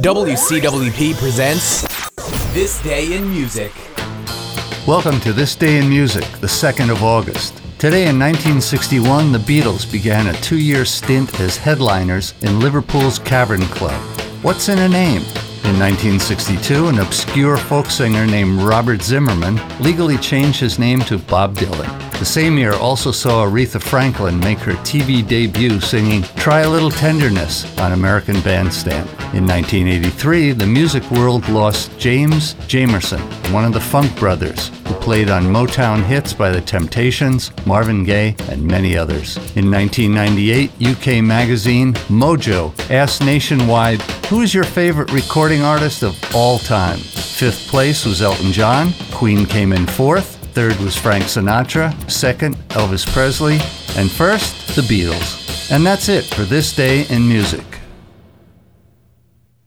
WCWP presents This Day in Music. Welcome to This Day in Music, the 2nd of August. Today in 1961, the Beatles began a two year stint as headliners in Liverpool's Cavern Club. What's in a name? In 1962, an obscure folk singer named Robert Zimmerman legally changed his name to Bob Dylan. The same year also saw Aretha Franklin make her TV debut singing Try a Little Tenderness on American Bandstand. In 1983, the music world lost James Jamerson, one of the Funk Brothers, who played on Motown hits by The Temptations, Marvin Gaye, and many others. In 1998, UK magazine Mojo asked nationwide, Who is your favorite recording artist of all time? Fifth place was Elton John, Queen came in fourth, third was Frank Sinatra, second, Elvis Presley, and first, the Beatles. And that's it for this day in music.